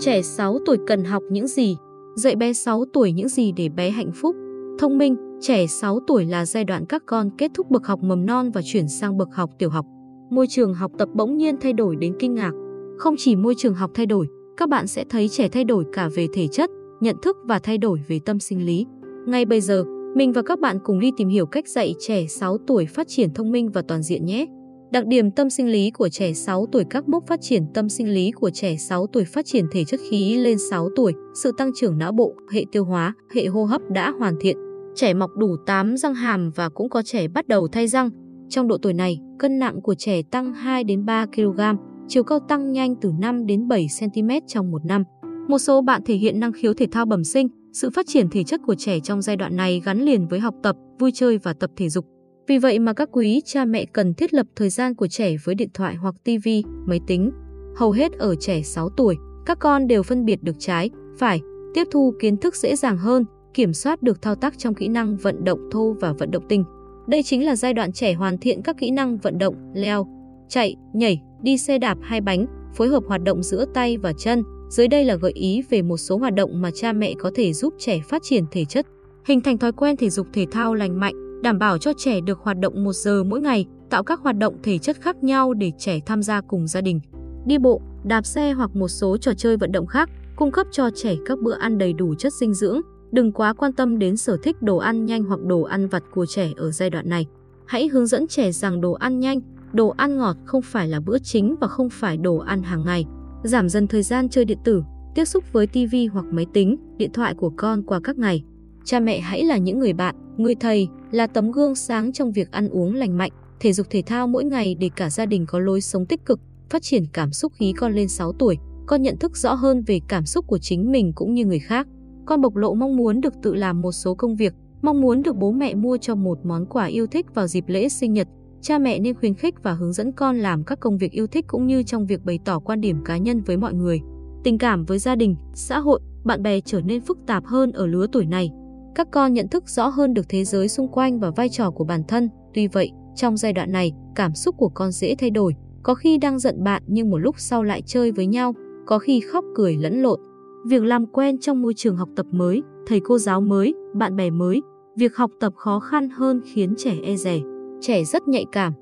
Trẻ 6 tuổi cần học những gì? Dạy bé 6 tuổi những gì để bé hạnh phúc? Thông minh, trẻ 6 tuổi là giai đoạn các con kết thúc bậc học mầm non và chuyển sang bậc học tiểu học. Môi trường học tập bỗng nhiên thay đổi đến kinh ngạc. Không chỉ môi trường học thay đổi, các bạn sẽ thấy trẻ thay đổi cả về thể chất, nhận thức và thay đổi về tâm sinh lý. Ngay bây giờ, mình và các bạn cùng đi tìm hiểu cách dạy trẻ 6 tuổi phát triển thông minh và toàn diện nhé. Đặc điểm tâm sinh lý của trẻ 6 tuổi các mốc phát triển tâm sinh lý của trẻ 6 tuổi phát triển thể chất khí lên 6 tuổi, sự tăng trưởng não bộ, hệ tiêu hóa, hệ hô hấp đã hoàn thiện. Trẻ mọc đủ 8 răng hàm và cũng có trẻ bắt đầu thay răng. Trong độ tuổi này, cân nặng của trẻ tăng 2 đến 3 kg, chiều cao tăng nhanh từ 5 đến 7 cm trong một năm. Một số bạn thể hiện năng khiếu thể thao bẩm sinh, sự phát triển thể chất của trẻ trong giai đoạn này gắn liền với học tập, vui chơi và tập thể dục. Vì vậy mà các quý cha mẹ cần thiết lập thời gian của trẻ với điện thoại hoặc TV, máy tính. Hầu hết ở trẻ 6 tuổi, các con đều phân biệt được trái, phải, tiếp thu kiến thức dễ dàng hơn, kiểm soát được thao tác trong kỹ năng vận động thô và vận động tinh. Đây chính là giai đoạn trẻ hoàn thiện các kỹ năng vận động, leo, chạy, nhảy, đi xe đạp hai bánh, phối hợp hoạt động giữa tay và chân. Dưới đây là gợi ý về một số hoạt động mà cha mẹ có thể giúp trẻ phát triển thể chất, hình thành thói quen thể dục thể thao lành mạnh, đảm bảo cho trẻ được hoạt động 1 giờ mỗi ngày, tạo các hoạt động thể chất khác nhau để trẻ tham gia cùng gia đình. Đi bộ, đạp xe hoặc một số trò chơi vận động khác, cung cấp cho trẻ các bữa ăn đầy đủ chất dinh dưỡng. Đừng quá quan tâm đến sở thích đồ ăn nhanh hoặc đồ ăn vặt của trẻ ở giai đoạn này. Hãy hướng dẫn trẻ rằng đồ ăn nhanh, đồ ăn ngọt không phải là bữa chính và không phải đồ ăn hàng ngày. Giảm dần thời gian chơi điện tử, tiếp xúc với TV hoặc máy tính, điện thoại của con qua các ngày. Cha mẹ hãy là những người bạn, người thầy, là tấm gương sáng trong việc ăn uống lành mạnh, thể dục thể thao mỗi ngày để cả gia đình có lối sống tích cực, phát triển cảm xúc khí con lên 6 tuổi, con nhận thức rõ hơn về cảm xúc của chính mình cũng như người khác. Con bộc lộ mong muốn được tự làm một số công việc, mong muốn được bố mẹ mua cho một món quà yêu thích vào dịp lễ sinh nhật. Cha mẹ nên khuyến khích và hướng dẫn con làm các công việc yêu thích cũng như trong việc bày tỏ quan điểm cá nhân với mọi người. Tình cảm với gia đình, xã hội, bạn bè trở nên phức tạp hơn ở lứa tuổi này. Các con nhận thức rõ hơn được thế giới xung quanh và vai trò của bản thân. Tuy vậy, trong giai đoạn này, cảm xúc của con dễ thay đổi. Có khi đang giận bạn nhưng một lúc sau lại chơi với nhau, có khi khóc cười lẫn lộn. Việc làm quen trong môi trường học tập mới, thầy cô giáo mới, bạn bè mới, việc học tập khó khăn hơn khiến trẻ e dè. Trẻ rất nhạy cảm.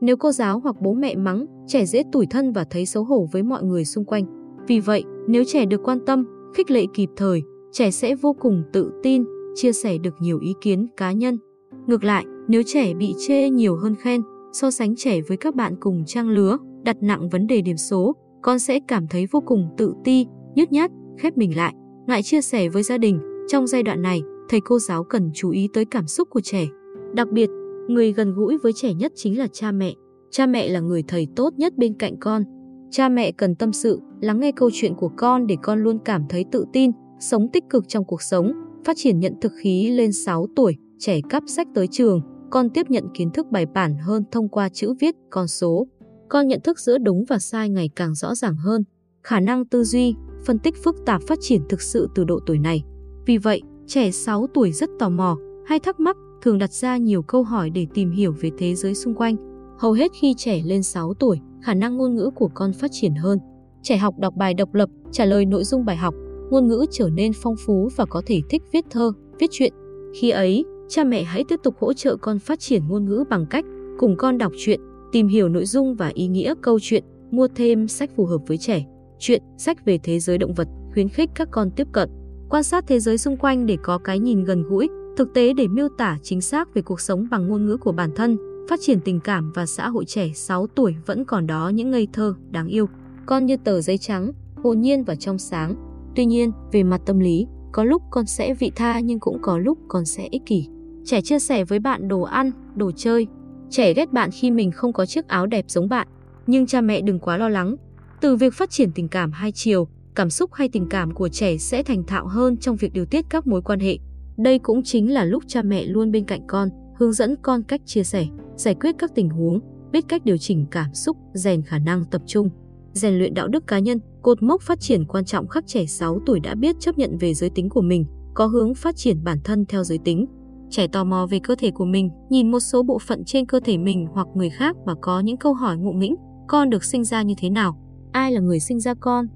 Nếu cô giáo hoặc bố mẹ mắng, trẻ dễ tủi thân và thấy xấu hổ với mọi người xung quanh. Vì vậy, nếu trẻ được quan tâm, khích lệ kịp thời, trẻ sẽ vô cùng tự tin, chia sẻ được nhiều ý kiến cá nhân. Ngược lại, nếu trẻ bị chê nhiều hơn khen, so sánh trẻ với các bạn cùng trang lứa, đặt nặng vấn đề điểm số, con sẽ cảm thấy vô cùng tự ti, nhút nhát, khép mình lại, ngại chia sẻ với gia đình. Trong giai đoạn này, thầy cô giáo cần chú ý tới cảm xúc của trẻ. Đặc biệt, người gần gũi với trẻ nhất chính là cha mẹ. Cha mẹ là người thầy tốt nhất bên cạnh con. Cha mẹ cần tâm sự, lắng nghe câu chuyện của con để con luôn cảm thấy tự tin, sống tích cực trong cuộc sống, phát triển nhận thực khí lên 6 tuổi, trẻ cắp sách tới trường, con tiếp nhận kiến thức bài bản hơn thông qua chữ viết, con số. Con nhận thức giữa đúng và sai ngày càng rõ ràng hơn, khả năng tư duy, phân tích phức tạp phát triển thực sự từ độ tuổi này. Vì vậy, trẻ 6 tuổi rất tò mò, hay thắc mắc, thường đặt ra nhiều câu hỏi để tìm hiểu về thế giới xung quanh. Hầu hết khi trẻ lên 6 tuổi, khả năng ngôn ngữ của con phát triển hơn. Trẻ học đọc bài độc lập, trả lời nội dung bài học, ngôn ngữ trở nên phong phú và có thể thích viết thơ, viết truyện. Khi ấy, cha mẹ hãy tiếp tục hỗ trợ con phát triển ngôn ngữ bằng cách cùng con đọc truyện, tìm hiểu nội dung và ý nghĩa câu chuyện, mua thêm sách phù hợp với trẻ, truyện, sách về thế giới động vật, khuyến khích các con tiếp cận, quan sát thế giới xung quanh để có cái nhìn gần gũi, thực tế để miêu tả chính xác về cuộc sống bằng ngôn ngữ của bản thân, phát triển tình cảm và xã hội trẻ 6 tuổi vẫn còn đó những ngây thơ, đáng yêu. Con như tờ giấy trắng, hồn nhiên và trong sáng, Tuy nhiên, về mặt tâm lý, có lúc con sẽ vị tha nhưng cũng có lúc con sẽ ích kỷ. Trẻ chia sẻ với bạn đồ ăn, đồ chơi. Trẻ ghét bạn khi mình không có chiếc áo đẹp giống bạn. Nhưng cha mẹ đừng quá lo lắng. Từ việc phát triển tình cảm hai chiều, cảm xúc hay tình cảm của trẻ sẽ thành thạo hơn trong việc điều tiết các mối quan hệ. Đây cũng chính là lúc cha mẹ luôn bên cạnh con, hướng dẫn con cách chia sẻ, giải quyết các tình huống, biết cách điều chỉnh cảm xúc, rèn khả năng tập trung rèn luyện đạo đức cá nhân, cột mốc phát triển quan trọng khắc trẻ 6 tuổi đã biết chấp nhận về giới tính của mình, có hướng phát triển bản thân theo giới tính. Trẻ tò mò về cơ thể của mình, nhìn một số bộ phận trên cơ thể mình hoặc người khác và có những câu hỏi ngụ nghĩnh, con được sinh ra như thế nào? Ai là người sinh ra con?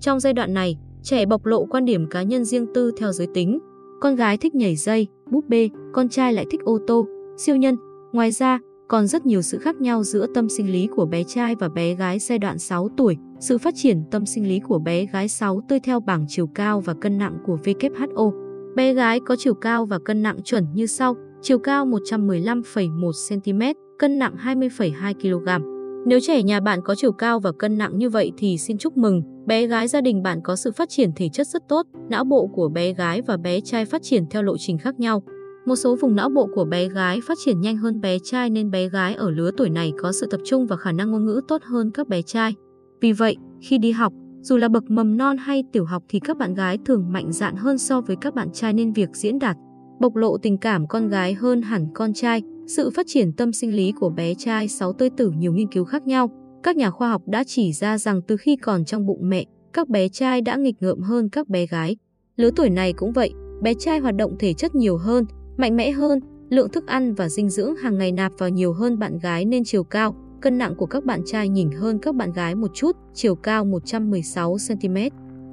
Trong giai đoạn này, Trẻ bộc lộ quan điểm cá nhân riêng tư theo giới tính. Con gái thích nhảy dây, búp bê, con trai lại thích ô tô, siêu nhân. Ngoài ra, còn rất nhiều sự khác nhau giữa tâm sinh lý của bé trai và bé gái giai đoạn 6 tuổi. Sự phát triển tâm sinh lý của bé gái 6 tươi theo bảng chiều cao và cân nặng của WHO. Bé gái có chiều cao và cân nặng chuẩn như sau: chiều cao 115,1 cm, cân nặng 20,2 kg. Nếu trẻ nhà bạn có chiều cao và cân nặng như vậy thì xin chúc mừng, bé gái gia đình bạn có sự phát triển thể chất rất tốt, não bộ của bé gái và bé trai phát triển theo lộ trình khác nhau. Một số vùng não bộ của bé gái phát triển nhanh hơn bé trai nên bé gái ở lứa tuổi này có sự tập trung và khả năng ngôn ngữ tốt hơn các bé trai. Vì vậy, khi đi học, dù là bậc mầm non hay tiểu học thì các bạn gái thường mạnh dạn hơn so với các bạn trai nên việc diễn đạt, bộc lộ tình cảm con gái hơn hẳn con trai, sự phát triển tâm sinh lý của bé trai 6 tươi tử nhiều nghiên cứu khác nhau. Các nhà khoa học đã chỉ ra rằng từ khi còn trong bụng mẹ, các bé trai đã nghịch ngợm hơn các bé gái. Lứa tuổi này cũng vậy, bé trai hoạt động thể chất nhiều hơn, mạnh mẽ hơn, lượng thức ăn và dinh dưỡng hàng ngày nạp vào nhiều hơn bạn gái nên chiều cao, cân nặng của các bạn trai nhỉnh hơn các bạn gái một chút, chiều cao 116 cm,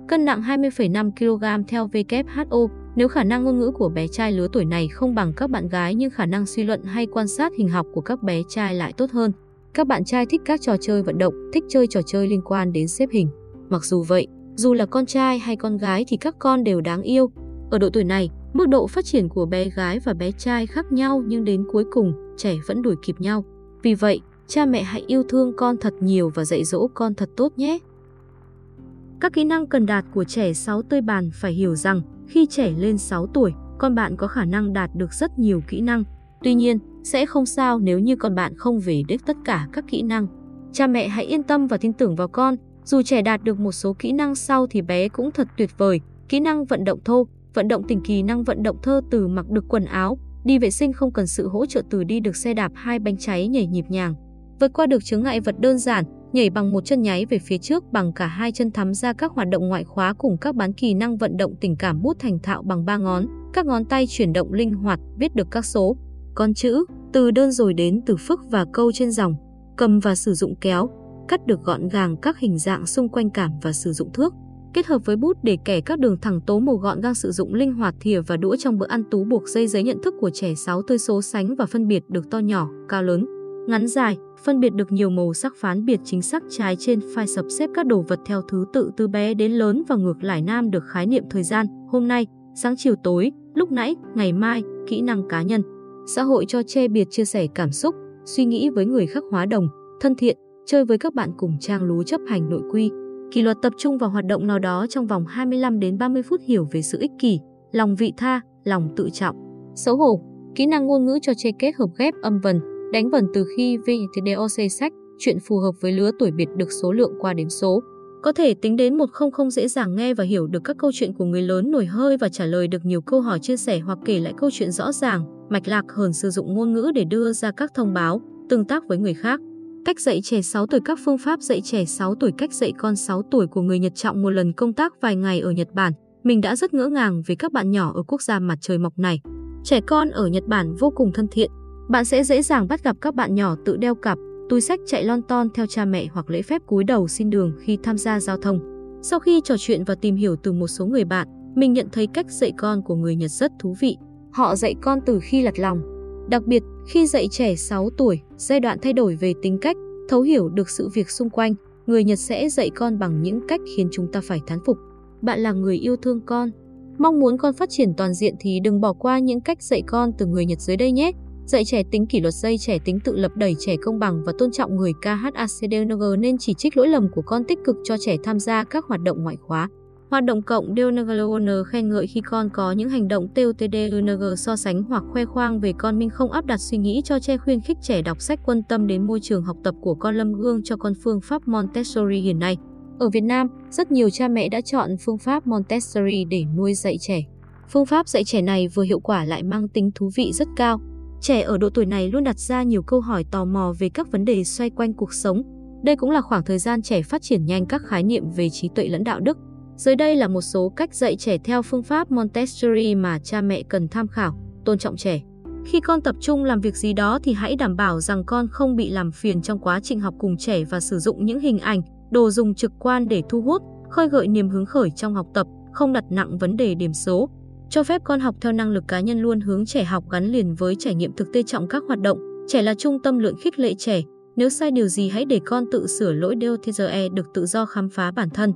cân nặng 20,5 kg theo WHO. Nếu khả năng ngôn ngữ của bé trai lứa tuổi này không bằng các bạn gái nhưng khả năng suy luận hay quan sát hình học của các bé trai lại tốt hơn. Các bạn trai thích các trò chơi vận động, thích chơi trò chơi liên quan đến xếp hình. Mặc dù vậy, dù là con trai hay con gái thì các con đều đáng yêu. Ở độ tuổi này, mức độ phát triển của bé gái và bé trai khác nhau nhưng đến cuối cùng, trẻ vẫn đuổi kịp nhau. Vì vậy, cha mẹ hãy yêu thương con thật nhiều và dạy dỗ con thật tốt nhé. Các kỹ năng cần đạt của trẻ 6 tươi bàn phải hiểu rằng khi trẻ lên 6 tuổi, con bạn có khả năng đạt được rất nhiều kỹ năng. Tuy nhiên, sẽ không sao nếu như con bạn không về đích tất cả các kỹ năng. Cha mẹ hãy yên tâm và tin tưởng vào con, dù trẻ đạt được một số kỹ năng sau thì bé cũng thật tuyệt vời. Kỹ năng vận động thô, vận động tình kỳ năng vận động thơ từ mặc được quần áo, đi vệ sinh không cần sự hỗ trợ từ đi được xe đạp hai bánh cháy nhảy nhịp nhàng. Vượt qua được chướng ngại vật đơn giản, nhảy bằng một chân nháy về phía trước bằng cả hai chân thắm ra các hoạt động ngoại khóa cùng các bán kỳ năng vận động tình cảm bút thành thạo bằng ba ngón, các ngón tay chuyển động linh hoạt, viết được các số, con chữ, từ đơn rồi đến từ phức và câu trên dòng, cầm và sử dụng kéo, cắt được gọn gàng các hình dạng xung quanh cảm và sử dụng thước, kết hợp với bút để kẻ các đường thẳng tố màu gọn gàng sử dụng linh hoạt thìa và đũa trong bữa ăn tú buộc dây giấy nhận thức của trẻ 6 tươi số sánh và phân biệt được to nhỏ, cao lớn, ngắn dài, phân biệt được nhiều màu sắc phán biệt chính xác trái trên file sập xếp các đồ vật theo thứ tự từ bé đến lớn và ngược lại nam được khái niệm thời gian, hôm nay, sáng chiều tối, lúc nãy, ngày mai, kỹ năng cá nhân. Xã hội cho che biệt chia sẻ cảm xúc, suy nghĩ với người khác hóa đồng, thân thiện, chơi với các bạn cùng trang lú chấp hành nội quy. Kỷ luật tập trung vào hoạt động nào đó trong vòng 25 đến 30 phút hiểu về sự ích kỷ, lòng vị tha, lòng tự trọng. Xấu hổ, kỹ năng ngôn ngữ cho che kết hợp ghép âm vần, đánh vần từ khi VTDOC sách, chuyện phù hợp với lứa tuổi biệt được số lượng qua đếm số. Có thể tính đến một không không dễ dàng nghe và hiểu được các câu chuyện của người lớn nổi hơi và trả lời được nhiều câu hỏi chia sẻ hoặc kể lại câu chuyện rõ ràng, mạch lạc hơn sử dụng ngôn ngữ để đưa ra các thông báo, tương tác với người khác. Cách dạy trẻ 6 tuổi Các phương pháp dạy trẻ 6 tuổi Cách dạy con 6 tuổi của người Nhật Trọng một lần công tác vài ngày ở Nhật Bản. Mình đã rất ngỡ ngàng về các bạn nhỏ ở quốc gia mặt trời mọc này. Trẻ con ở Nhật Bản vô cùng thân thiện, bạn sẽ dễ dàng bắt gặp các bạn nhỏ tự đeo cặp, túi sách chạy lon ton theo cha mẹ hoặc lễ phép cúi đầu xin đường khi tham gia giao thông. Sau khi trò chuyện và tìm hiểu từ một số người bạn, mình nhận thấy cách dạy con của người Nhật rất thú vị. Họ dạy con từ khi lật lòng. Đặc biệt, khi dạy trẻ 6 tuổi, giai đoạn thay đổi về tính cách, thấu hiểu được sự việc xung quanh, người Nhật sẽ dạy con bằng những cách khiến chúng ta phải thán phục. Bạn là người yêu thương con. Mong muốn con phát triển toàn diện thì đừng bỏ qua những cách dạy con từ người Nhật dưới đây nhé dạy trẻ tính kỷ luật dây trẻ tính tự lập đẩy trẻ công bằng và tôn trọng người KHACDNG nên chỉ trích lỗi lầm của con tích cực cho trẻ tham gia các hoạt động ngoại khóa. Hoạt động cộng DNGLON khen ngợi khi con có những hành động TOTDNG so sánh hoặc khoe khoang về con mình không áp đặt suy nghĩ cho che khuyên khích trẻ đọc sách quan tâm đến môi trường học tập của con lâm gương cho con phương pháp Montessori hiện nay. Ở Việt Nam, rất nhiều cha mẹ đã chọn phương pháp Montessori để nuôi dạy trẻ. Phương pháp dạy trẻ này vừa hiệu quả lại mang tính thú vị rất cao. Trẻ ở độ tuổi này luôn đặt ra nhiều câu hỏi tò mò về các vấn đề xoay quanh cuộc sống. Đây cũng là khoảng thời gian trẻ phát triển nhanh các khái niệm về trí tuệ lẫn đạo đức. Dưới đây là một số cách dạy trẻ theo phương pháp Montessori mà cha mẹ cần tham khảo, tôn trọng trẻ. Khi con tập trung làm việc gì đó thì hãy đảm bảo rằng con không bị làm phiền trong quá trình học cùng trẻ và sử dụng những hình ảnh, đồ dùng trực quan để thu hút khơi gợi niềm hứng khởi trong học tập, không đặt nặng vấn đề điểm số. Cho phép con học theo năng lực cá nhân luôn hướng trẻ học gắn liền với trải nghiệm thực tế trọng các hoạt động. Trẻ là trung tâm lượng khích lệ trẻ. Nếu sai điều gì hãy để con tự sửa lỗi DOTGE được tự do khám phá bản thân.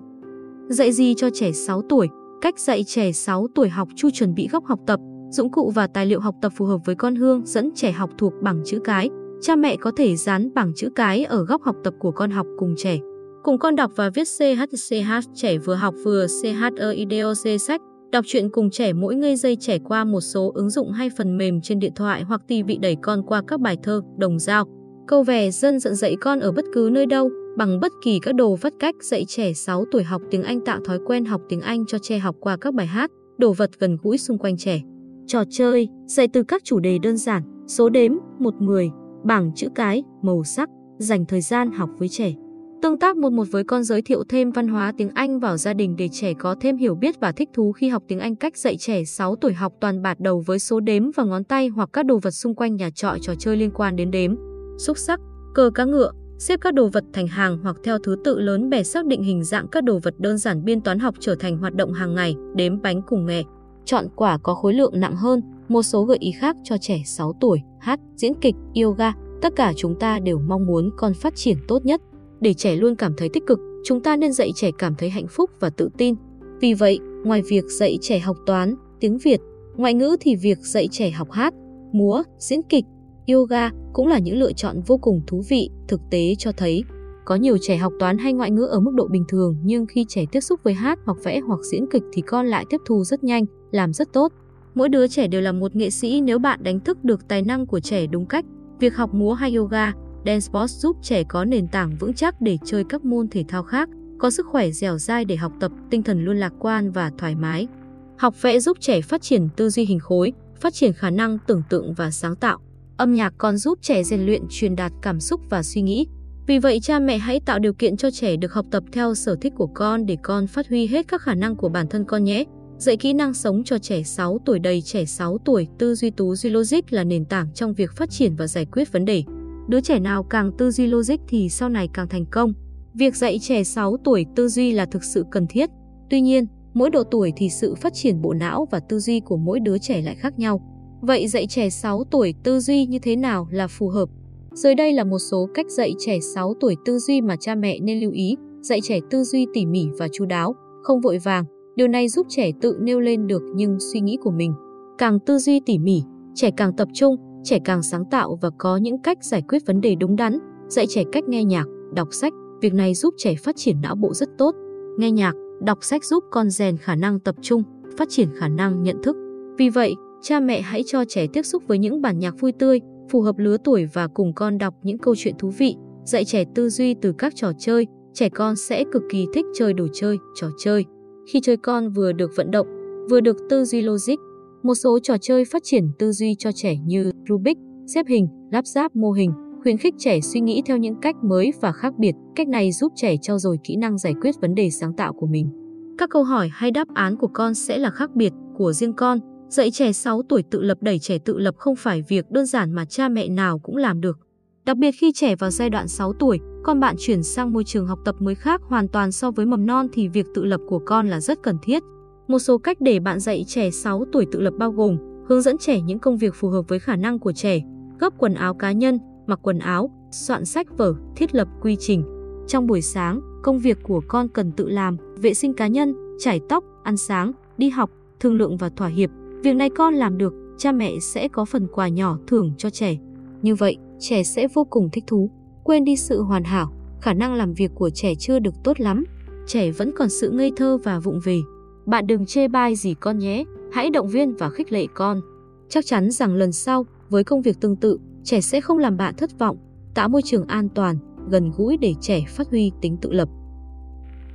Dạy gì cho trẻ 6 tuổi? Cách dạy trẻ 6 tuổi học chu chuẩn bị góc học tập, dụng cụ và tài liệu học tập phù hợp với con hương dẫn trẻ học thuộc bảng chữ cái. Cha mẹ có thể dán bảng chữ cái ở góc học tập của con học cùng trẻ. Cùng con đọc và viết CHCH trẻ vừa học vừa CHEIDOC sách, đọc truyện cùng trẻ mỗi ngây giây trẻ qua một số ứng dụng hay phần mềm trên điện thoại hoặc tivi đẩy con qua các bài thơ, đồng dao. Câu về dân dẫn dạy con ở bất cứ nơi đâu, bằng bất kỳ các đồ vắt cách dạy trẻ 6 tuổi học tiếng Anh tạo thói quen học tiếng Anh cho trẻ học qua các bài hát, đồ vật gần gũi xung quanh trẻ. Trò chơi, dạy từ các chủ đề đơn giản, số đếm, một người, bảng chữ cái, màu sắc, dành thời gian học với trẻ. Tương tác một một với con giới thiệu thêm văn hóa tiếng Anh vào gia đình để trẻ có thêm hiểu biết và thích thú khi học tiếng Anh cách dạy trẻ 6 tuổi học toàn bạt đầu với số đếm và ngón tay hoặc các đồ vật xung quanh nhà trọ trò chơi liên quan đến đếm. Xúc sắc, cờ cá ngựa, xếp các đồ vật thành hàng hoặc theo thứ tự lớn bè xác định hình dạng các đồ vật đơn giản biên toán học trở thành hoạt động hàng ngày, đếm bánh cùng nghề. Chọn quả có khối lượng nặng hơn, một số gợi ý khác cho trẻ 6 tuổi, hát, diễn kịch, yoga, tất cả chúng ta đều mong muốn con phát triển tốt nhất. Để trẻ luôn cảm thấy tích cực, chúng ta nên dạy trẻ cảm thấy hạnh phúc và tự tin. Vì vậy, ngoài việc dạy trẻ học toán, tiếng Việt, ngoại ngữ thì việc dạy trẻ học hát, múa, diễn kịch, yoga cũng là những lựa chọn vô cùng thú vị, thực tế cho thấy có nhiều trẻ học toán hay ngoại ngữ ở mức độ bình thường nhưng khi trẻ tiếp xúc với hát hoặc vẽ hoặc diễn kịch thì con lại tiếp thu rất nhanh, làm rất tốt. Mỗi đứa trẻ đều là một nghệ sĩ nếu bạn đánh thức được tài năng của trẻ đúng cách. Việc học múa hay yoga, dance sports giúp trẻ có nền tảng vững chắc để chơi các môn thể thao khác, có sức khỏe dẻo dai để học tập, tinh thần luôn lạc quan và thoải mái. Học vẽ giúp trẻ phát triển tư duy hình khối, phát triển khả năng tưởng tượng và sáng tạo. Âm nhạc còn giúp trẻ rèn luyện truyền đạt cảm xúc và suy nghĩ. Vì vậy cha mẹ hãy tạo điều kiện cho trẻ được học tập theo sở thích của con để con phát huy hết các khả năng của bản thân con nhé. Dạy kỹ năng sống cho trẻ 6 tuổi đầy trẻ 6 tuổi, tư duy tú duy logic là nền tảng trong việc phát triển và giải quyết vấn đề. Đứa trẻ nào càng tư duy logic thì sau này càng thành công. Việc dạy trẻ 6 tuổi tư duy là thực sự cần thiết. Tuy nhiên, mỗi độ tuổi thì sự phát triển bộ não và tư duy của mỗi đứa trẻ lại khác nhau. Vậy dạy trẻ 6 tuổi tư duy như thế nào là phù hợp? Dưới đây là một số cách dạy trẻ 6 tuổi tư duy mà cha mẹ nên lưu ý. Dạy trẻ tư duy tỉ mỉ và chu đáo, không vội vàng. Điều này giúp trẻ tự nêu lên được những suy nghĩ của mình. Càng tư duy tỉ mỉ, trẻ càng tập trung, trẻ càng sáng tạo và có những cách giải quyết vấn đề đúng đắn. Dạy trẻ cách nghe nhạc, đọc sách, việc này giúp trẻ phát triển não bộ rất tốt. Nghe nhạc, đọc sách giúp con rèn khả năng tập trung, phát triển khả năng nhận thức. Vì vậy, cha mẹ hãy cho trẻ tiếp xúc với những bản nhạc vui tươi, phù hợp lứa tuổi và cùng con đọc những câu chuyện thú vị, dạy trẻ tư duy từ các trò chơi, trẻ con sẽ cực kỳ thích chơi đồ chơi, trò chơi. Khi chơi con vừa được vận động, vừa được tư duy logic. Một số trò chơi phát triển tư duy cho trẻ như Rubik, xếp hình, lắp ráp mô hình, khuyến khích trẻ suy nghĩ theo những cách mới và khác biệt. Cách này giúp trẻ trau dồi kỹ năng giải quyết vấn đề sáng tạo của mình. Các câu hỏi hay đáp án của con sẽ là khác biệt của riêng con, Dạy trẻ 6 tuổi tự lập đẩy trẻ tự lập không phải việc đơn giản mà cha mẹ nào cũng làm được. Đặc biệt khi trẻ vào giai đoạn 6 tuổi, con bạn chuyển sang môi trường học tập mới khác hoàn toàn so với mầm non thì việc tự lập của con là rất cần thiết. Một số cách để bạn dạy trẻ 6 tuổi tự lập bao gồm hướng dẫn trẻ những công việc phù hợp với khả năng của trẻ, gấp quần áo cá nhân, mặc quần áo, soạn sách vở, thiết lập quy trình. Trong buổi sáng, công việc của con cần tự làm, vệ sinh cá nhân, chải tóc, ăn sáng, đi học, thương lượng và thỏa hiệp. Việc này con làm được, cha mẹ sẽ có phần quà nhỏ thưởng cho trẻ. Như vậy, trẻ sẽ vô cùng thích thú, quên đi sự hoàn hảo, khả năng làm việc của trẻ chưa được tốt lắm. Trẻ vẫn còn sự ngây thơ và vụng về. Bạn đừng chê bai gì con nhé, hãy động viên và khích lệ con. Chắc chắn rằng lần sau, với công việc tương tự, trẻ sẽ không làm bạn thất vọng, tạo môi trường an toàn, gần gũi để trẻ phát huy tính tự lập.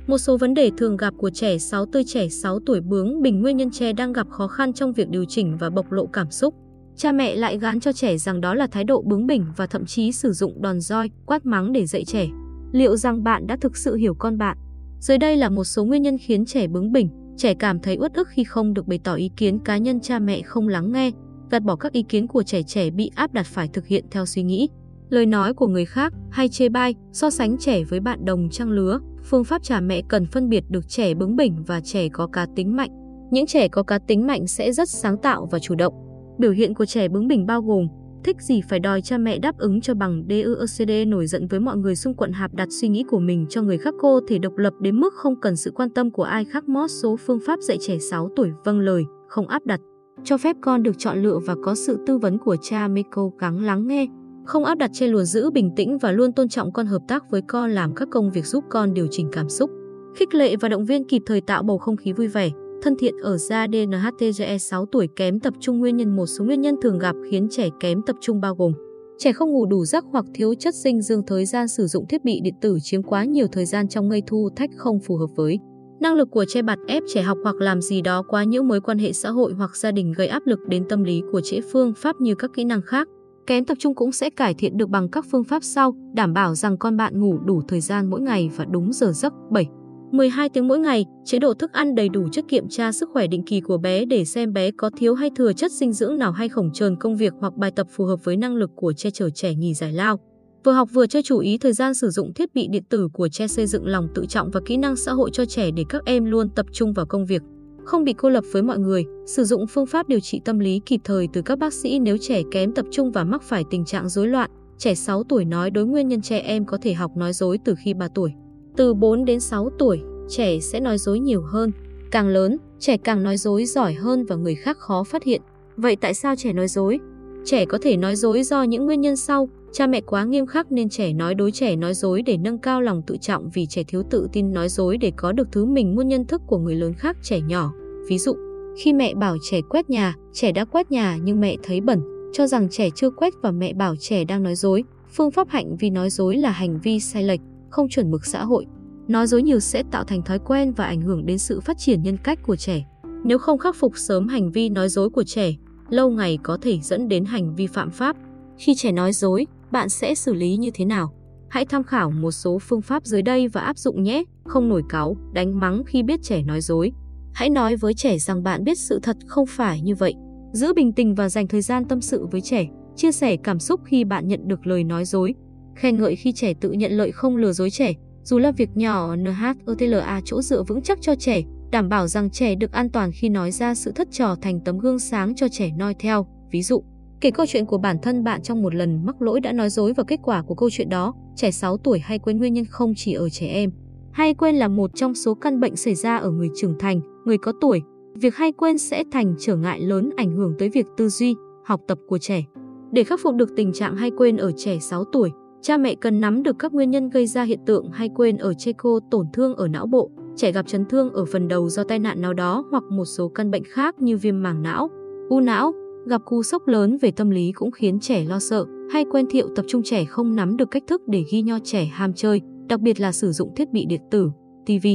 Một số vấn đề thường gặp của trẻ 6 tuổi trẻ 6 tuổi bướng bình nguyên nhân trẻ đang gặp khó khăn trong việc điều chỉnh và bộc lộ cảm xúc. Cha mẹ lại gán cho trẻ rằng đó là thái độ bướng bỉnh và thậm chí sử dụng đòn roi, quát mắng để dạy trẻ. Liệu rằng bạn đã thực sự hiểu con bạn? Dưới đây là một số nguyên nhân khiến trẻ bướng bỉnh, trẻ cảm thấy uất ức khi không được bày tỏ ý kiến cá nhân cha mẹ không lắng nghe, gạt bỏ các ý kiến của trẻ trẻ bị áp đặt phải thực hiện theo suy nghĩ, lời nói của người khác hay chê bai, so sánh trẻ với bạn đồng trang lứa, phương pháp cha mẹ cần phân biệt được trẻ bướng bỉnh và trẻ có cá tính mạnh. Những trẻ có cá tính mạnh sẽ rất sáng tạo và chủ động. Biểu hiện của trẻ bướng bỉnh bao gồm thích gì phải đòi cha mẹ đáp ứng cho bằng DUCD nổi giận với mọi người xung quanh hạp đặt suy nghĩ của mình cho người khác cô thể độc lập đến mức không cần sự quan tâm của ai khác mót số phương pháp dạy trẻ 6 tuổi vâng lời, không áp đặt. Cho phép con được chọn lựa và có sự tư vấn của cha mẹ cố gắng lắng nghe, không áp đặt che lùa giữ bình tĩnh và luôn tôn trọng con hợp tác với con làm các công việc giúp con điều chỉnh cảm xúc. Khích lệ và động viên kịp thời tạo bầu không khí vui vẻ, thân thiện ở da DNHTGE 6 tuổi kém tập trung nguyên nhân một số nguyên nhân thường gặp khiến trẻ kém tập trung bao gồm Trẻ không ngủ đủ giấc hoặc thiếu chất dinh dưỡng thời gian sử dụng thiết bị điện tử chiếm quá nhiều thời gian trong ngây thu thách không phù hợp với năng lực của trẻ bạt ép trẻ học hoặc làm gì đó quá những mối quan hệ xã hội hoặc gia đình gây áp lực đến tâm lý của trẻ phương pháp như các kỹ năng khác. Kém tập trung cũng sẽ cải thiện được bằng các phương pháp sau, đảm bảo rằng con bạn ngủ đủ thời gian mỗi ngày và đúng giờ giấc 7. 12 tiếng mỗi ngày, chế độ thức ăn đầy đủ chất kiểm tra sức khỏe định kỳ của bé để xem bé có thiếu hay thừa chất dinh dưỡng nào hay khổng trờn công việc hoặc bài tập phù hợp với năng lực của che chở trẻ nghỉ giải lao. Vừa học vừa chơi chú ý thời gian sử dụng thiết bị điện tử của che xây dựng lòng tự trọng và kỹ năng xã hội cho trẻ để các em luôn tập trung vào công việc. Không bị cô lập với mọi người, sử dụng phương pháp điều trị tâm lý kịp thời từ các bác sĩ nếu trẻ kém tập trung và mắc phải tình trạng rối loạn. Trẻ 6 tuổi nói đối nguyên nhân trẻ em có thể học nói dối từ khi 3 tuổi. Từ 4 đến 6 tuổi, trẻ sẽ nói dối nhiều hơn. Càng lớn, trẻ càng nói dối giỏi hơn và người khác khó phát hiện. Vậy tại sao trẻ nói dối? Trẻ có thể nói dối do những nguyên nhân sau. Cha mẹ quá nghiêm khắc nên trẻ nói đối trẻ nói dối để nâng cao lòng tự trọng vì trẻ thiếu tự tin nói dối để có được thứ mình muốn nhân thức của người lớn khác trẻ nhỏ. Ví dụ, khi mẹ bảo trẻ quét nhà, trẻ đã quét nhà nhưng mẹ thấy bẩn, cho rằng trẻ chưa quét và mẹ bảo trẻ đang nói dối. Phương pháp hạnh vi nói dối là hành vi sai lệch, không chuẩn mực xã hội. Nói dối nhiều sẽ tạo thành thói quen và ảnh hưởng đến sự phát triển nhân cách của trẻ. Nếu không khắc phục sớm hành vi nói dối của trẻ, lâu ngày có thể dẫn đến hành vi phạm pháp. Khi trẻ nói dối, bạn sẽ xử lý như thế nào? Hãy tham khảo một số phương pháp dưới đây và áp dụng nhé, không nổi cáu, đánh mắng khi biết trẻ nói dối. Hãy nói với trẻ rằng bạn biết sự thật không phải như vậy. Giữ bình tĩnh và dành thời gian tâm sự với trẻ, chia sẻ cảm xúc khi bạn nhận được lời nói dối. Khen ngợi khi trẻ tự nhận lợi không lừa dối trẻ, dù là việc nhỏ NHOTLA chỗ dựa vững chắc cho trẻ, đảm bảo rằng trẻ được an toàn khi nói ra sự thất trò thành tấm gương sáng cho trẻ noi theo. Ví dụ, kể câu chuyện của bản thân bạn trong một lần mắc lỗi đã nói dối và kết quả của câu chuyện đó, trẻ 6 tuổi hay quên nguyên nhân không chỉ ở trẻ em. Hay quên là một trong số căn bệnh xảy ra ở người trưởng thành, người có tuổi. Việc hay quên sẽ thành trở ngại lớn ảnh hưởng tới việc tư duy, học tập của trẻ. Để khắc phục được tình trạng hay quên ở trẻ 6 tuổi, Cha mẹ cần nắm được các nguyên nhân gây ra hiện tượng hay quên ở chê cô tổn thương ở não bộ, trẻ gặp chấn thương ở phần đầu do tai nạn nào đó hoặc một số căn bệnh khác như viêm màng não, u não, gặp cú sốc lớn về tâm lý cũng khiến trẻ lo sợ, hay quen thiệu tập trung trẻ không nắm được cách thức để ghi nho trẻ ham chơi, đặc biệt là sử dụng thiết bị điện tử, TV,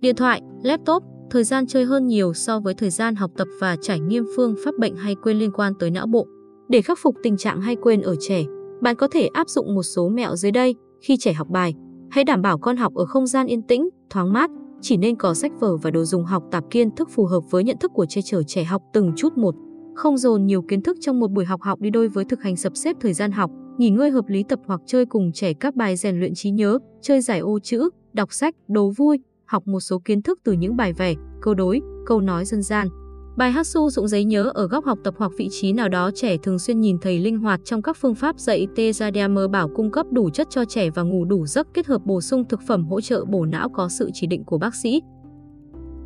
điện thoại, laptop, thời gian chơi hơn nhiều so với thời gian học tập và trải nghiệm phương pháp bệnh hay quên liên quan tới não bộ. Để khắc phục tình trạng hay quên ở trẻ, bạn có thể áp dụng một số mẹo dưới đây khi trẻ học bài. Hãy đảm bảo con học ở không gian yên tĩnh, thoáng mát, chỉ nên có sách vở và đồ dùng học tập kiến thức phù hợp với nhận thức của che chở trẻ học từng chút một. Không dồn nhiều kiến thức trong một buổi học học đi đôi với thực hành sắp xếp thời gian học, nghỉ ngơi hợp lý tập hoặc chơi cùng trẻ các bài rèn luyện trí nhớ, chơi giải ô chữ, đọc sách, đố vui, học một số kiến thức từ những bài vẽ, câu đối, câu nói dân gian. Bài hát su dụng giấy nhớ ở góc học tập hoặc vị trí nào đó trẻ thường xuyên nhìn thấy linh hoạt trong các phương pháp dạy Tezadiamer bảo cung cấp đủ chất cho trẻ và ngủ đủ giấc kết hợp bổ sung thực phẩm hỗ trợ bổ não có sự chỉ định của bác sĩ.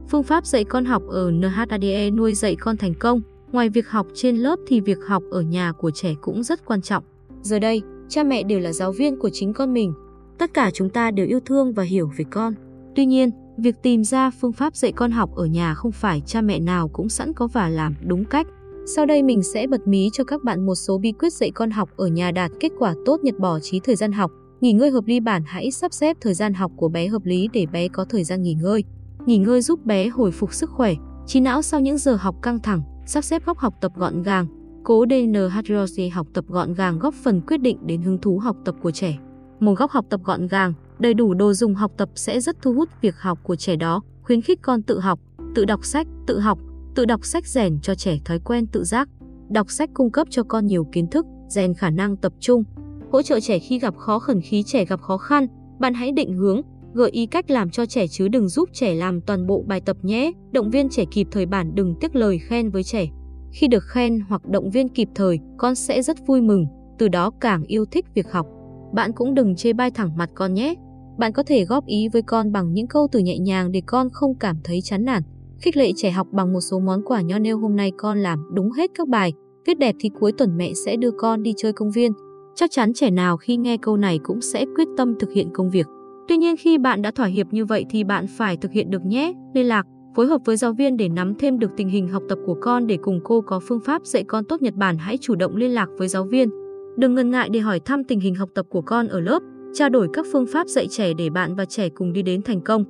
Phương pháp dạy con học ở NHADE nuôi dạy con thành công. Ngoài việc học trên lớp thì việc học ở nhà của trẻ cũng rất quan trọng. Giờ đây, cha mẹ đều là giáo viên của chính con mình. Tất cả chúng ta đều yêu thương và hiểu về con. Tuy nhiên, Việc tìm ra phương pháp dạy con học ở nhà không phải cha mẹ nào cũng sẵn có và làm đúng cách. Sau đây mình sẽ bật mí cho các bạn một số bí quyết dạy con học ở nhà đạt kết quả tốt nhật bỏ trí thời gian học. Nghỉ ngơi hợp lý bản hãy sắp xếp thời gian học của bé hợp lý để bé có thời gian nghỉ ngơi. Nghỉ ngơi giúp bé hồi phục sức khỏe, trí não sau những giờ học căng thẳng, sắp xếp góc học tập gọn gàng. Cố DNHRC học tập gọn gàng góp phần quyết định đến hứng thú học tập của trẻ. Một góc học tập gọn gàng, đầy đủ đồ dùng học tập sẽ rất thu hút việc học của trẻ đó, khuyến khích con tự học, tự đọc sách, tự học, tự đọc sách rèn cho trẻ thói quen tự giác. Đọc sách cung cấp cho con nhiều kiến thức, rèn khả năng tập trung. Hỗ trợ trẻ khi gặp khó khăn khi trẻ gặp khó khăn, bạn hãy định hướng, gợi ý cách làm cho trẻ chứ đừng giúp trẻ làm toàn bộ bài tập nhé. Động viên trẻ kịp thời bản đừng tiếc lời khen với trẻ. Khi được khen hoặc động viên kịp thời, con sẽ rất vui mừng, từ đó càng yêu thích việc học. Bạn cũng đừng chê bai thẳng mặt con nhé. Bạn có thể góp ý với con bằng những câu từ nhẹ nhàng để con không cảm thấy chán nản. Khích lệ trẻ học bằng một số món quà nho nêu hôm nay con làm đúng hết các bài, viết đẹp thì cuối tuần mẹ sẽ đưa con đi chơi công viên. Chắc chắn trẻ nào khi nghe câu này cũng sẽ quyết tâm thực hiện công việc. Tuy nhiên khi bạn đã thỏa hiệp như vậy thì bạn phải thực hiện được nhé. Liên lạc, phối hợp với giáo viên để nắm thêm được tình hình học tập của con để cùng cô có phương pháp dạy con tốt Nhật Bản hãy chủ động liên lạc với giáo viên. Đừng ngần ngại để hỏi thăm tình hình học tập của con ở lớp, trao đổi các phương pháp dạy trẻ để bạn và trẻ cùng đi đến thành công.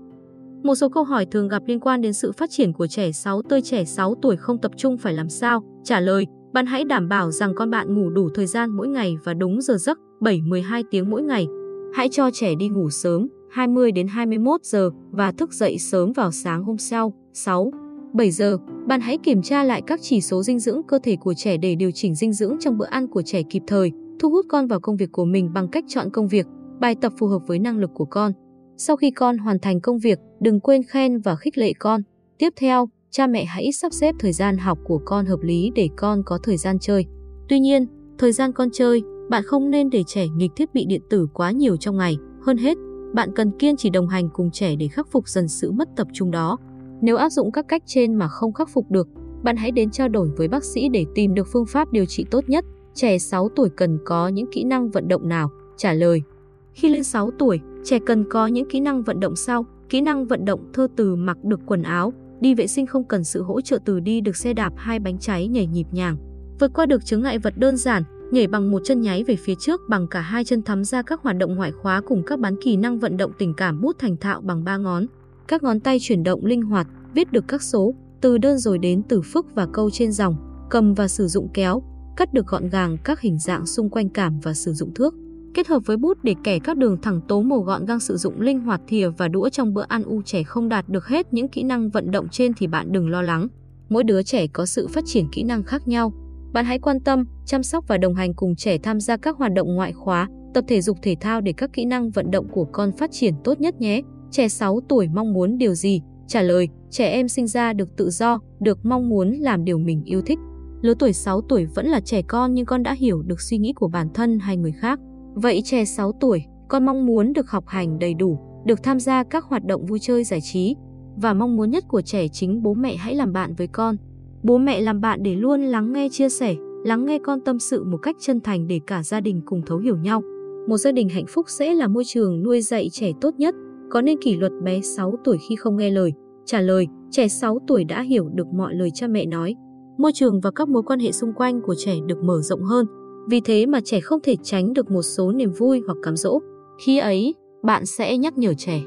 Một số câu hỏi thường gặp liên quan đến sự phát triển của trẻ 6 tới trẻ 6 tuổi không tập trung phải làm sao? Trả lời, bạn hãy đảm bảo rằng con bạn ngủ đủ thời gian mỗi ngày và đúng giờ giấc, 7-12 tiếng mỗi ngày. Hãy cho trẻ đi ngủ sớm, 20 đến 21 giờ và thức dậy sớm vào sáng hôm sau, 6, 7 giờ. Bạn hãy kiểm tra lại các chỉ số dinh dưỡng cơ thể của trẻ để điều chỉnh dinh dưỡng trong bữa ăn của trẻ kịp thời, thu hút con vào công việc của mình bằng cách chọn công việc, bài tập phù hợp với năng lực của con. Sau khi con hoàn thành công việc, đừng quên khen và khích lệ con. Tiếp theo, cha mẹ hãy sắp xếp thời gian học của con hợp lý để con có thời gian chơi. Tuy nhiên, thời gian con chơi, bạn không nên để trẻ nghịch thiết bị điện tử quá nhiều trong ngày. Hơn hết, bạn cần kiên trì đồng hành cùng trẻ để khắc phục dần sự mất tập trung đó. Nếu áp dụng các cách trên mà không khắc phục được, bạn hãy đến trao đổi với bác sĩ để tìm được phương pháp điều trị tốt nhất. Trẻ 6 tuổi cần có những kỹ năng vận động nào? Trả lời. Khi lên 6 tuổi, trẻ cần có những kỹ năng vận động sau. Kỹ năng vận động thơ từ mặc được quần áo, đi vệ sinh không cần sự hỗ trợ từ đi được xe đạp hai bánh cháy nhảy nhịp nhàng. Vượt qua được chứng ngại vật đơn giản, nhảy bằng một chân nháy về phía trước bằng cả hai chân thắm ra các hoạt động ngoại khóa cùng các bán kỹ năng vận động tình cảm bút thành thạo bằng ba ngón. Các ngón tay chuyển động linh hoạt, viết được các số, từ đơn rồi đến từ phức và câu trên dòng, cầm và sử dụng kéo, cắt được gọn gàng các hình dạng xung quanh cảm và sử dụng thước. Kết hợp với bút để kẻ các đường thẳng tố màu gọn gàng sử dụng linh hoạt thìa và đũa trong bữa ăn u trẻ không đạt được hết những kỹ năng vận động trên thì bạn đừng lo lắng. Mỗi đứa trẻ có sự phát triển kỹ năng khác nhau. Bạn hãy quan tâm, chăm sóc và đồng hành cùng trẻ tham gia các hoạt động ngoại khóa, tập thể dục thể thao để các kỹ năng vận động của con phát triển tốt nhất nhé. Trẻ 6 tuổi mong muốn điều gì? Trả lời, trẻ em sinh ra được tự do, được mong muốn làm điều mình yêu thích. Lứa tuổi 6 tuổi vẫn là trẻ con nhưng con đã hiểu được suy nghĩ của bản thân hay người khác. Vậy trẻ 6 tuổi, con mong muốn được học hành đầy đủ, được tham gia các hoạt động vui chơi giải trí và mong muốn nhất của trẻ chính bố mẹ hãy làm bạn với con. Bố mẹ làm bạn để luôn lắng nghe chia sẻ, lắng nghe con tâm sự một cách chân thành để cả gia đình cùng thấu hiểu nhau. Một gia đình hạnh phúc sẽ là môi trường nuôi dạy trẻ tốt nhất, có nên kỷ luật bé 6 tuổi khi không nghe lời? Trả lời, trẻ 6 tuổi đã hiểu được mọi lời cha mẹ nói. Môi trường và các mối quan hệ xung quanh của trẻ được mở rộng hơn, vì thế mà trẻ không thể tránh được một số niềm vui hoặc cám dỗ. Khi ấy, bạn sẽ nhắc nhở trẻ.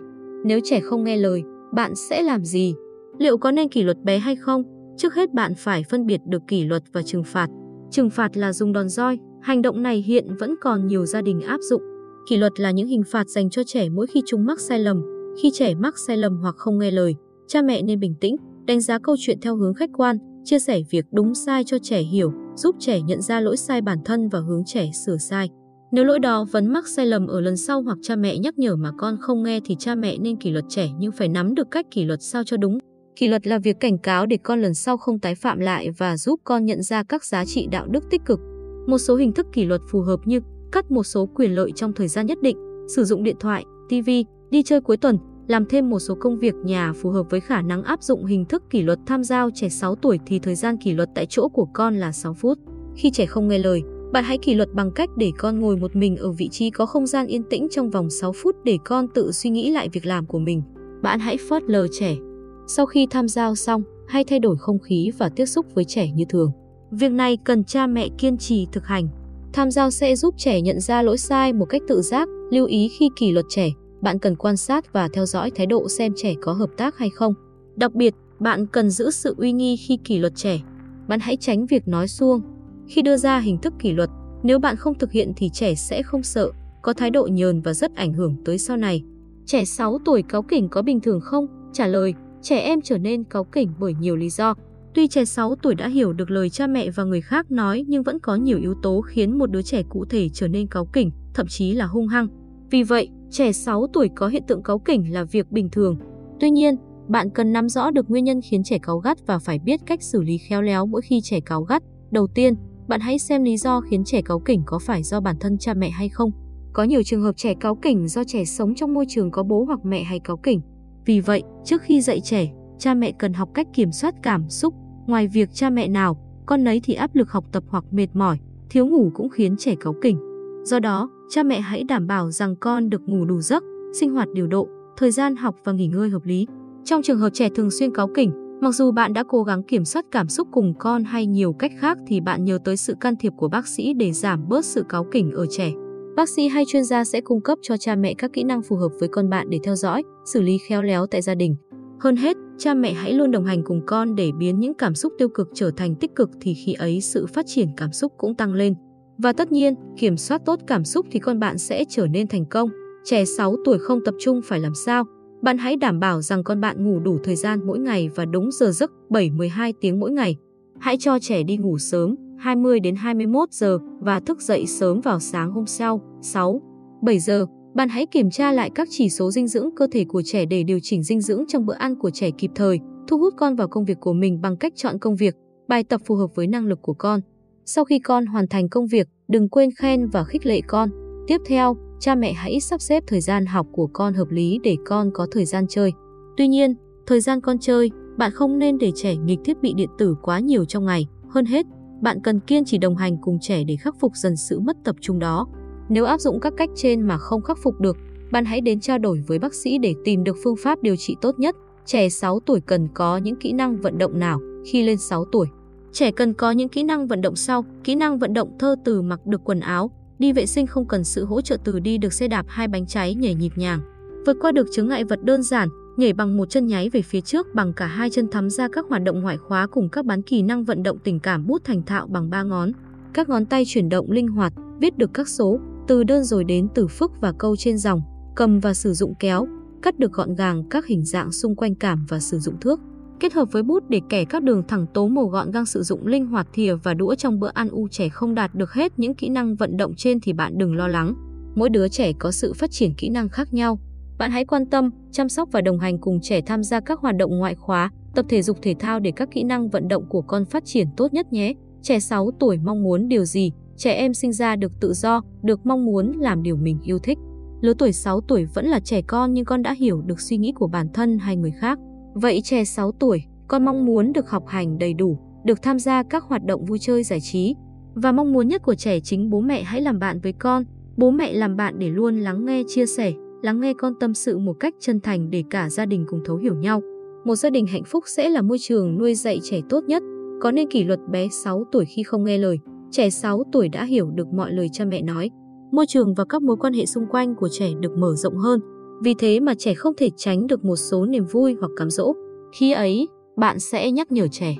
Nếu trẻ không nghe lời, bạn sẽ làm gì? Liệu có nên kỷ luật bé hay không? Trước hết bạn phải phân biệt được kỷ luật và trừng phạt. Trừng phạt là dùng đòn roi, hành động này hiện vẫn còn nhiều gia đình áp dụng. Kỷ luật là những hình phạt dành cho trẻ mỗi khi chúng mắc sai lầm. Khi trẻ mắc sai lầm hoặc không nghe lời, cha mẹ nên bình tĩnh, đánh giá câu chuyện theo hướng khách quan, chia sẻ việc đúng sai cho trẻ hiểu, giúp trẻ nhận ra lỗi sai bản thân và hướng trẻ sửa sai. Nếu lỗi đó vẫn mắc sai lầm ở lần sau hoặc cha mẹ nhắc nhở mà con không nghe thì cha mẹ nên kỷ luật trẻ nhưng phải nắm được cách kỷ luật sao cho đúng. Kỷ luật là việc cảnh cáo để con lần sau không tái phạm lại và giúp con nhận ra các giá trị đạo đức tích cực. Một số hình thức kỷ luật phù hợp như cắt một số quyền lợi trong thời gian nhất định, sử dụng điện thoại, TV, đi chơi cuối tuần, làm thêm một số công việc nhà phù hợp với khả năng áp dụng hình thức kỷ luật tham giao trẻ 6 tuổi thì thời gian kỷ luật tại chỗ của con là 6 phút. Khi trẻ không nghe lời, bạn hãy kỷ luật bằng cách để con ngồi một mình ở vị trí có không gian yên tĩnh trong vòng 6 phút để con tự suy nghĩ lại việc làm của mình. Bạn hãy phớt lờ trẻ. Sau khi tham giao xong, hãy thay đổi không khí và tiếp xúc với trẻ như thường. Việc này cần cha mẹ kiên trì thực hành. Tham giao sẽ giúp trẻ nhận ra lỗi sai một cách tự giác, lưu ý khi kỷ luật trẻ, bạn cần quan sát và theo dõi thái độ xem trẻ có hợp tác hay không. Đặc biệt, bạn cần giữ sự uy nghi khi kỷ luật trẻ. Bạn hãy tránh việc nói suông. Khi đưa ra hình thức kỷ luật, nếu bạn không thực hiện thì trẻ sẽ không sợ, có thái độ nhờn và rất ảnh hưởng tới sau này. Trẻ 6 tuổi cáu kỉnh có bình thường không? Trả lời, trẻ em trở nên cáu kỉnh bởi nhiều lý do. Tuy trẻ 6 tuổi đã hiểu được lời cha mẹ và người khác nói nhưng vẫn có nhiều yếu tố khiến một đứa trẻ cụ thể trở nên cáu kỉnh, thậm chí là hung hăng. Vì vậy, trẻ 6 tuổi có hiện tượng cáu kỉnh là việc bình thường. Tuy nhiên, bạn cần nắm rõ được nguyên nhân khiến trẻ cáu gắt và phải biết cách xử lý khéo léo mỗi khi trẻ cáu gắt. Đầu tiên, bạn hãy xem lý do khiến trẻ cáu kỉnh có phải do bản thân cha mẹ hay không. Có nhiều trường hợp trẻ cáu kỉnh do trẻ sống trong môi trường có bố hoặc mẹ hay cáu kỉnh. Vì vậy, trước khi dạy trẻ, cha mẹ cần học cách kiểm soát cảm xúc. Ngoài việc cha mẹ nào, con nấy thì áp lực học tập hoặc mệt mỏi, thiếu ngủ cũng khiến trẻ cáu kỉnh. Do đó, cha mẹ hãy đảm bảo rằng con được ngủ đủ giấc, sinh hoạt điều độ, thời gian học và nghỉ ngơi hợp lý. Trong trường hợp trẻ thường xuyên cáu kỉnh, mặc dù bạn đã cố gắng kiểm soát cảm xúc cùng con hay nhiều cách khác thì bạn nhớ tới sự can thiệp của bác sĩ để giảm bớt sự cáu kỉnh ở trẻ. Bác sĩ hay chuyên gia sẽ cung cấp cho cha mẹ các kỹ năng phù hợp với con bạn để theo dõi, xử lý khéo léo tại gia đình. Hơn hết, cha mẹ hãy luôn đồng hành cùng con để biến những cảm xúc tiêu cực trở thành tích cực thì khi ấy sự phát triển cảm xúc cũng tăng lên. Và tất nhiên, kiểm soát tốt cảm xúc thì con bạn sẽ trở nên thành công. Trẻ 6 tuổi không tập trung phải làm sao? Bạn hãy đảm bảo rằng con bạn ngủ đủ thời gian mỗi ngày và đúng giờ giấc 7-12 tiếng mỗi ngày. Hãy cho trẻ đi ngủ sớm, 20 đến 21 giờ và thức dậy sớm vào sáng hôm sau, 6, 7 giờ. Bạn hãy kiểm tra lại các chỉ số dinh dưỡng cơ thể của trẻ để điều chỉnh dinh dưỡng trong bữa ăn của trẻ kịp thời, thu hút con vào công việc của mình bằng cách chọn công việc, bài tập phù hợp với năng lực của con. Sau khi con hoàn thành công việc, đừng quên khen và khích lệ con. Tiếp theo, cha mẹ hãy sắp xếp thời gian học của con hợp lý để con có thời gian chơi. Tuy nhiên, thời gian con chơi, bạn không nên để trẻ nghịch thiết bị điện tử quá nhiều trong ngày. Hơn hết, bạn cần kiên trì đồng hành cùng trẻ để khắc phục dần sự mất tập trung đó. Nếu áp dụng các cách trên mà không khắc phục được, bạn hãy đến trao đổi với bác sĩ để tìm được phương pháp điều trị tốt nhất. Trẻ 6 tuổi cần có những kỹ năng vận động nào khi lên 6 tuổi? Trẻ cần có những kỹ năng vận động sau, kỹ năng vận động thơ từ mặc được quần áo, đi vệ sinh không cần sự hỗ trợ từ đi được xe đạp hai bánh cháy nhảy nhịp nhàng. Vượt qua được chướng ngại vật đơn giản, nhảy bằng một chân nháy về phía trước bằng cả hai chân thắm ra các hoạt động ngoại khóa cùng các bán kỹ năng vận động tình cảm bút thành thạo bằng ba ngón. Các ngón tay chuyển động linh hoạt, viết được các số, từ đơn rồi đến từ phức và câu trên dòng, cầm và sử dụng kéo, cắt được gọn gàng các hình dạng xung quanh cảm và sử dụng thước. Kết hợp với bút để kẻ các đường thẳng tố màu gọn gàng sử dụng linh hoạt thìa và đũa trong bữa ăn u trẻ không đạt được hết những kỹ năng vận động trên thì bạn đừng lo lắng. Mỗi đứa trẻ có sự phát triển kỹ năng khác nhau. Bạn hãy quan tâm, chăm sóc và đồng hành cùng trẻ tham gia các hoạt động ngoại khóa, tập thể dục thể thao để các kỹ năng vận động của con phát triển tốt nhất nhé. Trẻ 6 tuổi mong muốn điều gì? Trẻ em sinh ra được tự do, được mong muốn làm điều mình yêu thích. Lứa tuổi 6 tuổi vẫn là trẻ con nhưng con đã hiểu được suy nghĩ của bản thân hay người khác. Vậy trẻ 6 tuổi, con mong muốn được học hành đầy đủ, được tham gia các hoạt động vui chơi giải trí. Và mong muốn nhất của trẻ chính bố mẹ hãy làm bạn với con. Bố mẹ làm bạn để luôn lắng nghe chia sẻ, lắng nghe con tâm sự một cách chân thành để cả gia đình cùng thấu hiểu nhau. Một gia đình hạnh phúc sẽ là môi trường nuôi dạy trẻ tốt nhất. Có nên kỷ luật bé 6 tuổi khi không nghe lời, trẻ 6 tuổi đã hiểu được mọi lời cha mẹ nói. Môi trường và các mối quan hệ xung quanh của trẻ được mở rộng hơn, vì thế mà trẻ không thể tránh được một số niềm vui hoặc cám dỗ. Khi ấy, bạn sẽ nhắc nhở trẻ.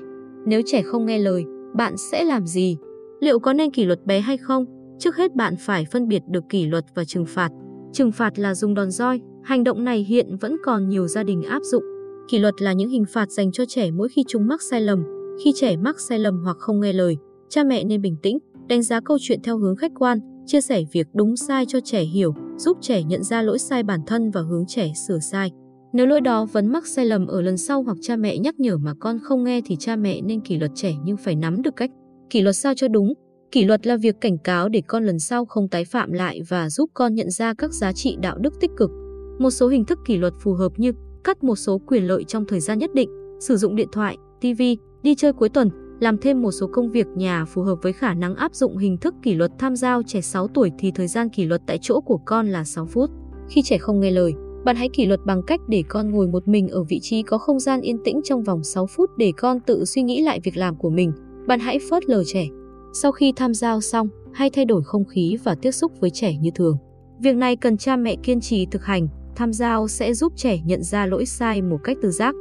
Nếu trẻ không nghe lời, bạn sẽ làm gì? Liệu có nên kỷ luật bé hay không? Trước hết bạn phải phân biệt được kỷ luật và trừng phạt. Trừng phạt là dùng đòn roi, hành động này hiện vẫn còn nhiều gia đình áp dụng. Kỷ luật là những hình phạt dành cho trẻ mỗi khi chúng mắc sai lầm. Khi trẻ mắc sai lầm hoặc không nghe lời, cha mẹ nên bình tĩnh, đánh giá câu chuyện theo hướng khách quan, chia sẻ việc đúng sai cho trẻ hiểu, giúp trẻ nhận ra lỗi sai bản thân và hướng trẻ sửa sai. Nếu lỗi đó vẫn mắc sai lầm ở lần sau hoặc cha mẹ nhắc nhở mà con không nghe thì cha mẹ nên kỷ luật trẻ nhưng phải nắm được cách. Kỷ luật sao cho đúng. Kỷ luật là việc cảnh cáo để con lần sau không tái phạm lại và giúp con nhận ra các giá trị đạo đức tích cực. Một số hình thức kỷ luật phù hợp như cắt một số quyền lợi trong thời gian nhất định, sử dụng điện thoại, TV, đi chơi cuối tuần, làm thêm một số công việc nhà phù hợp với khả năng áp dụng hình thức kỷ luật tham giao trẻ 6 tuổi thì thời gian kỷ luật tại chỗ của con là 6 phút. Khi trẻ không nghe lời, bạn hãy kỷ luật bằng cách để con ngồi một mình ở vị trí có không gian yên tĩnh trong vòng 6 phút để con tự suy nghĩ lại việc làm của mình. Bạn hãy phớt lờ trẻ. Sau khi tham giao xong, hãy thay đổi không khí và tiếp xúc với trẻ như thường. Việc này cần cha mẹ kiên trì thực hành, tham giao sẽ giúp trẻ nhận ra lỗi sai một cách tự giác.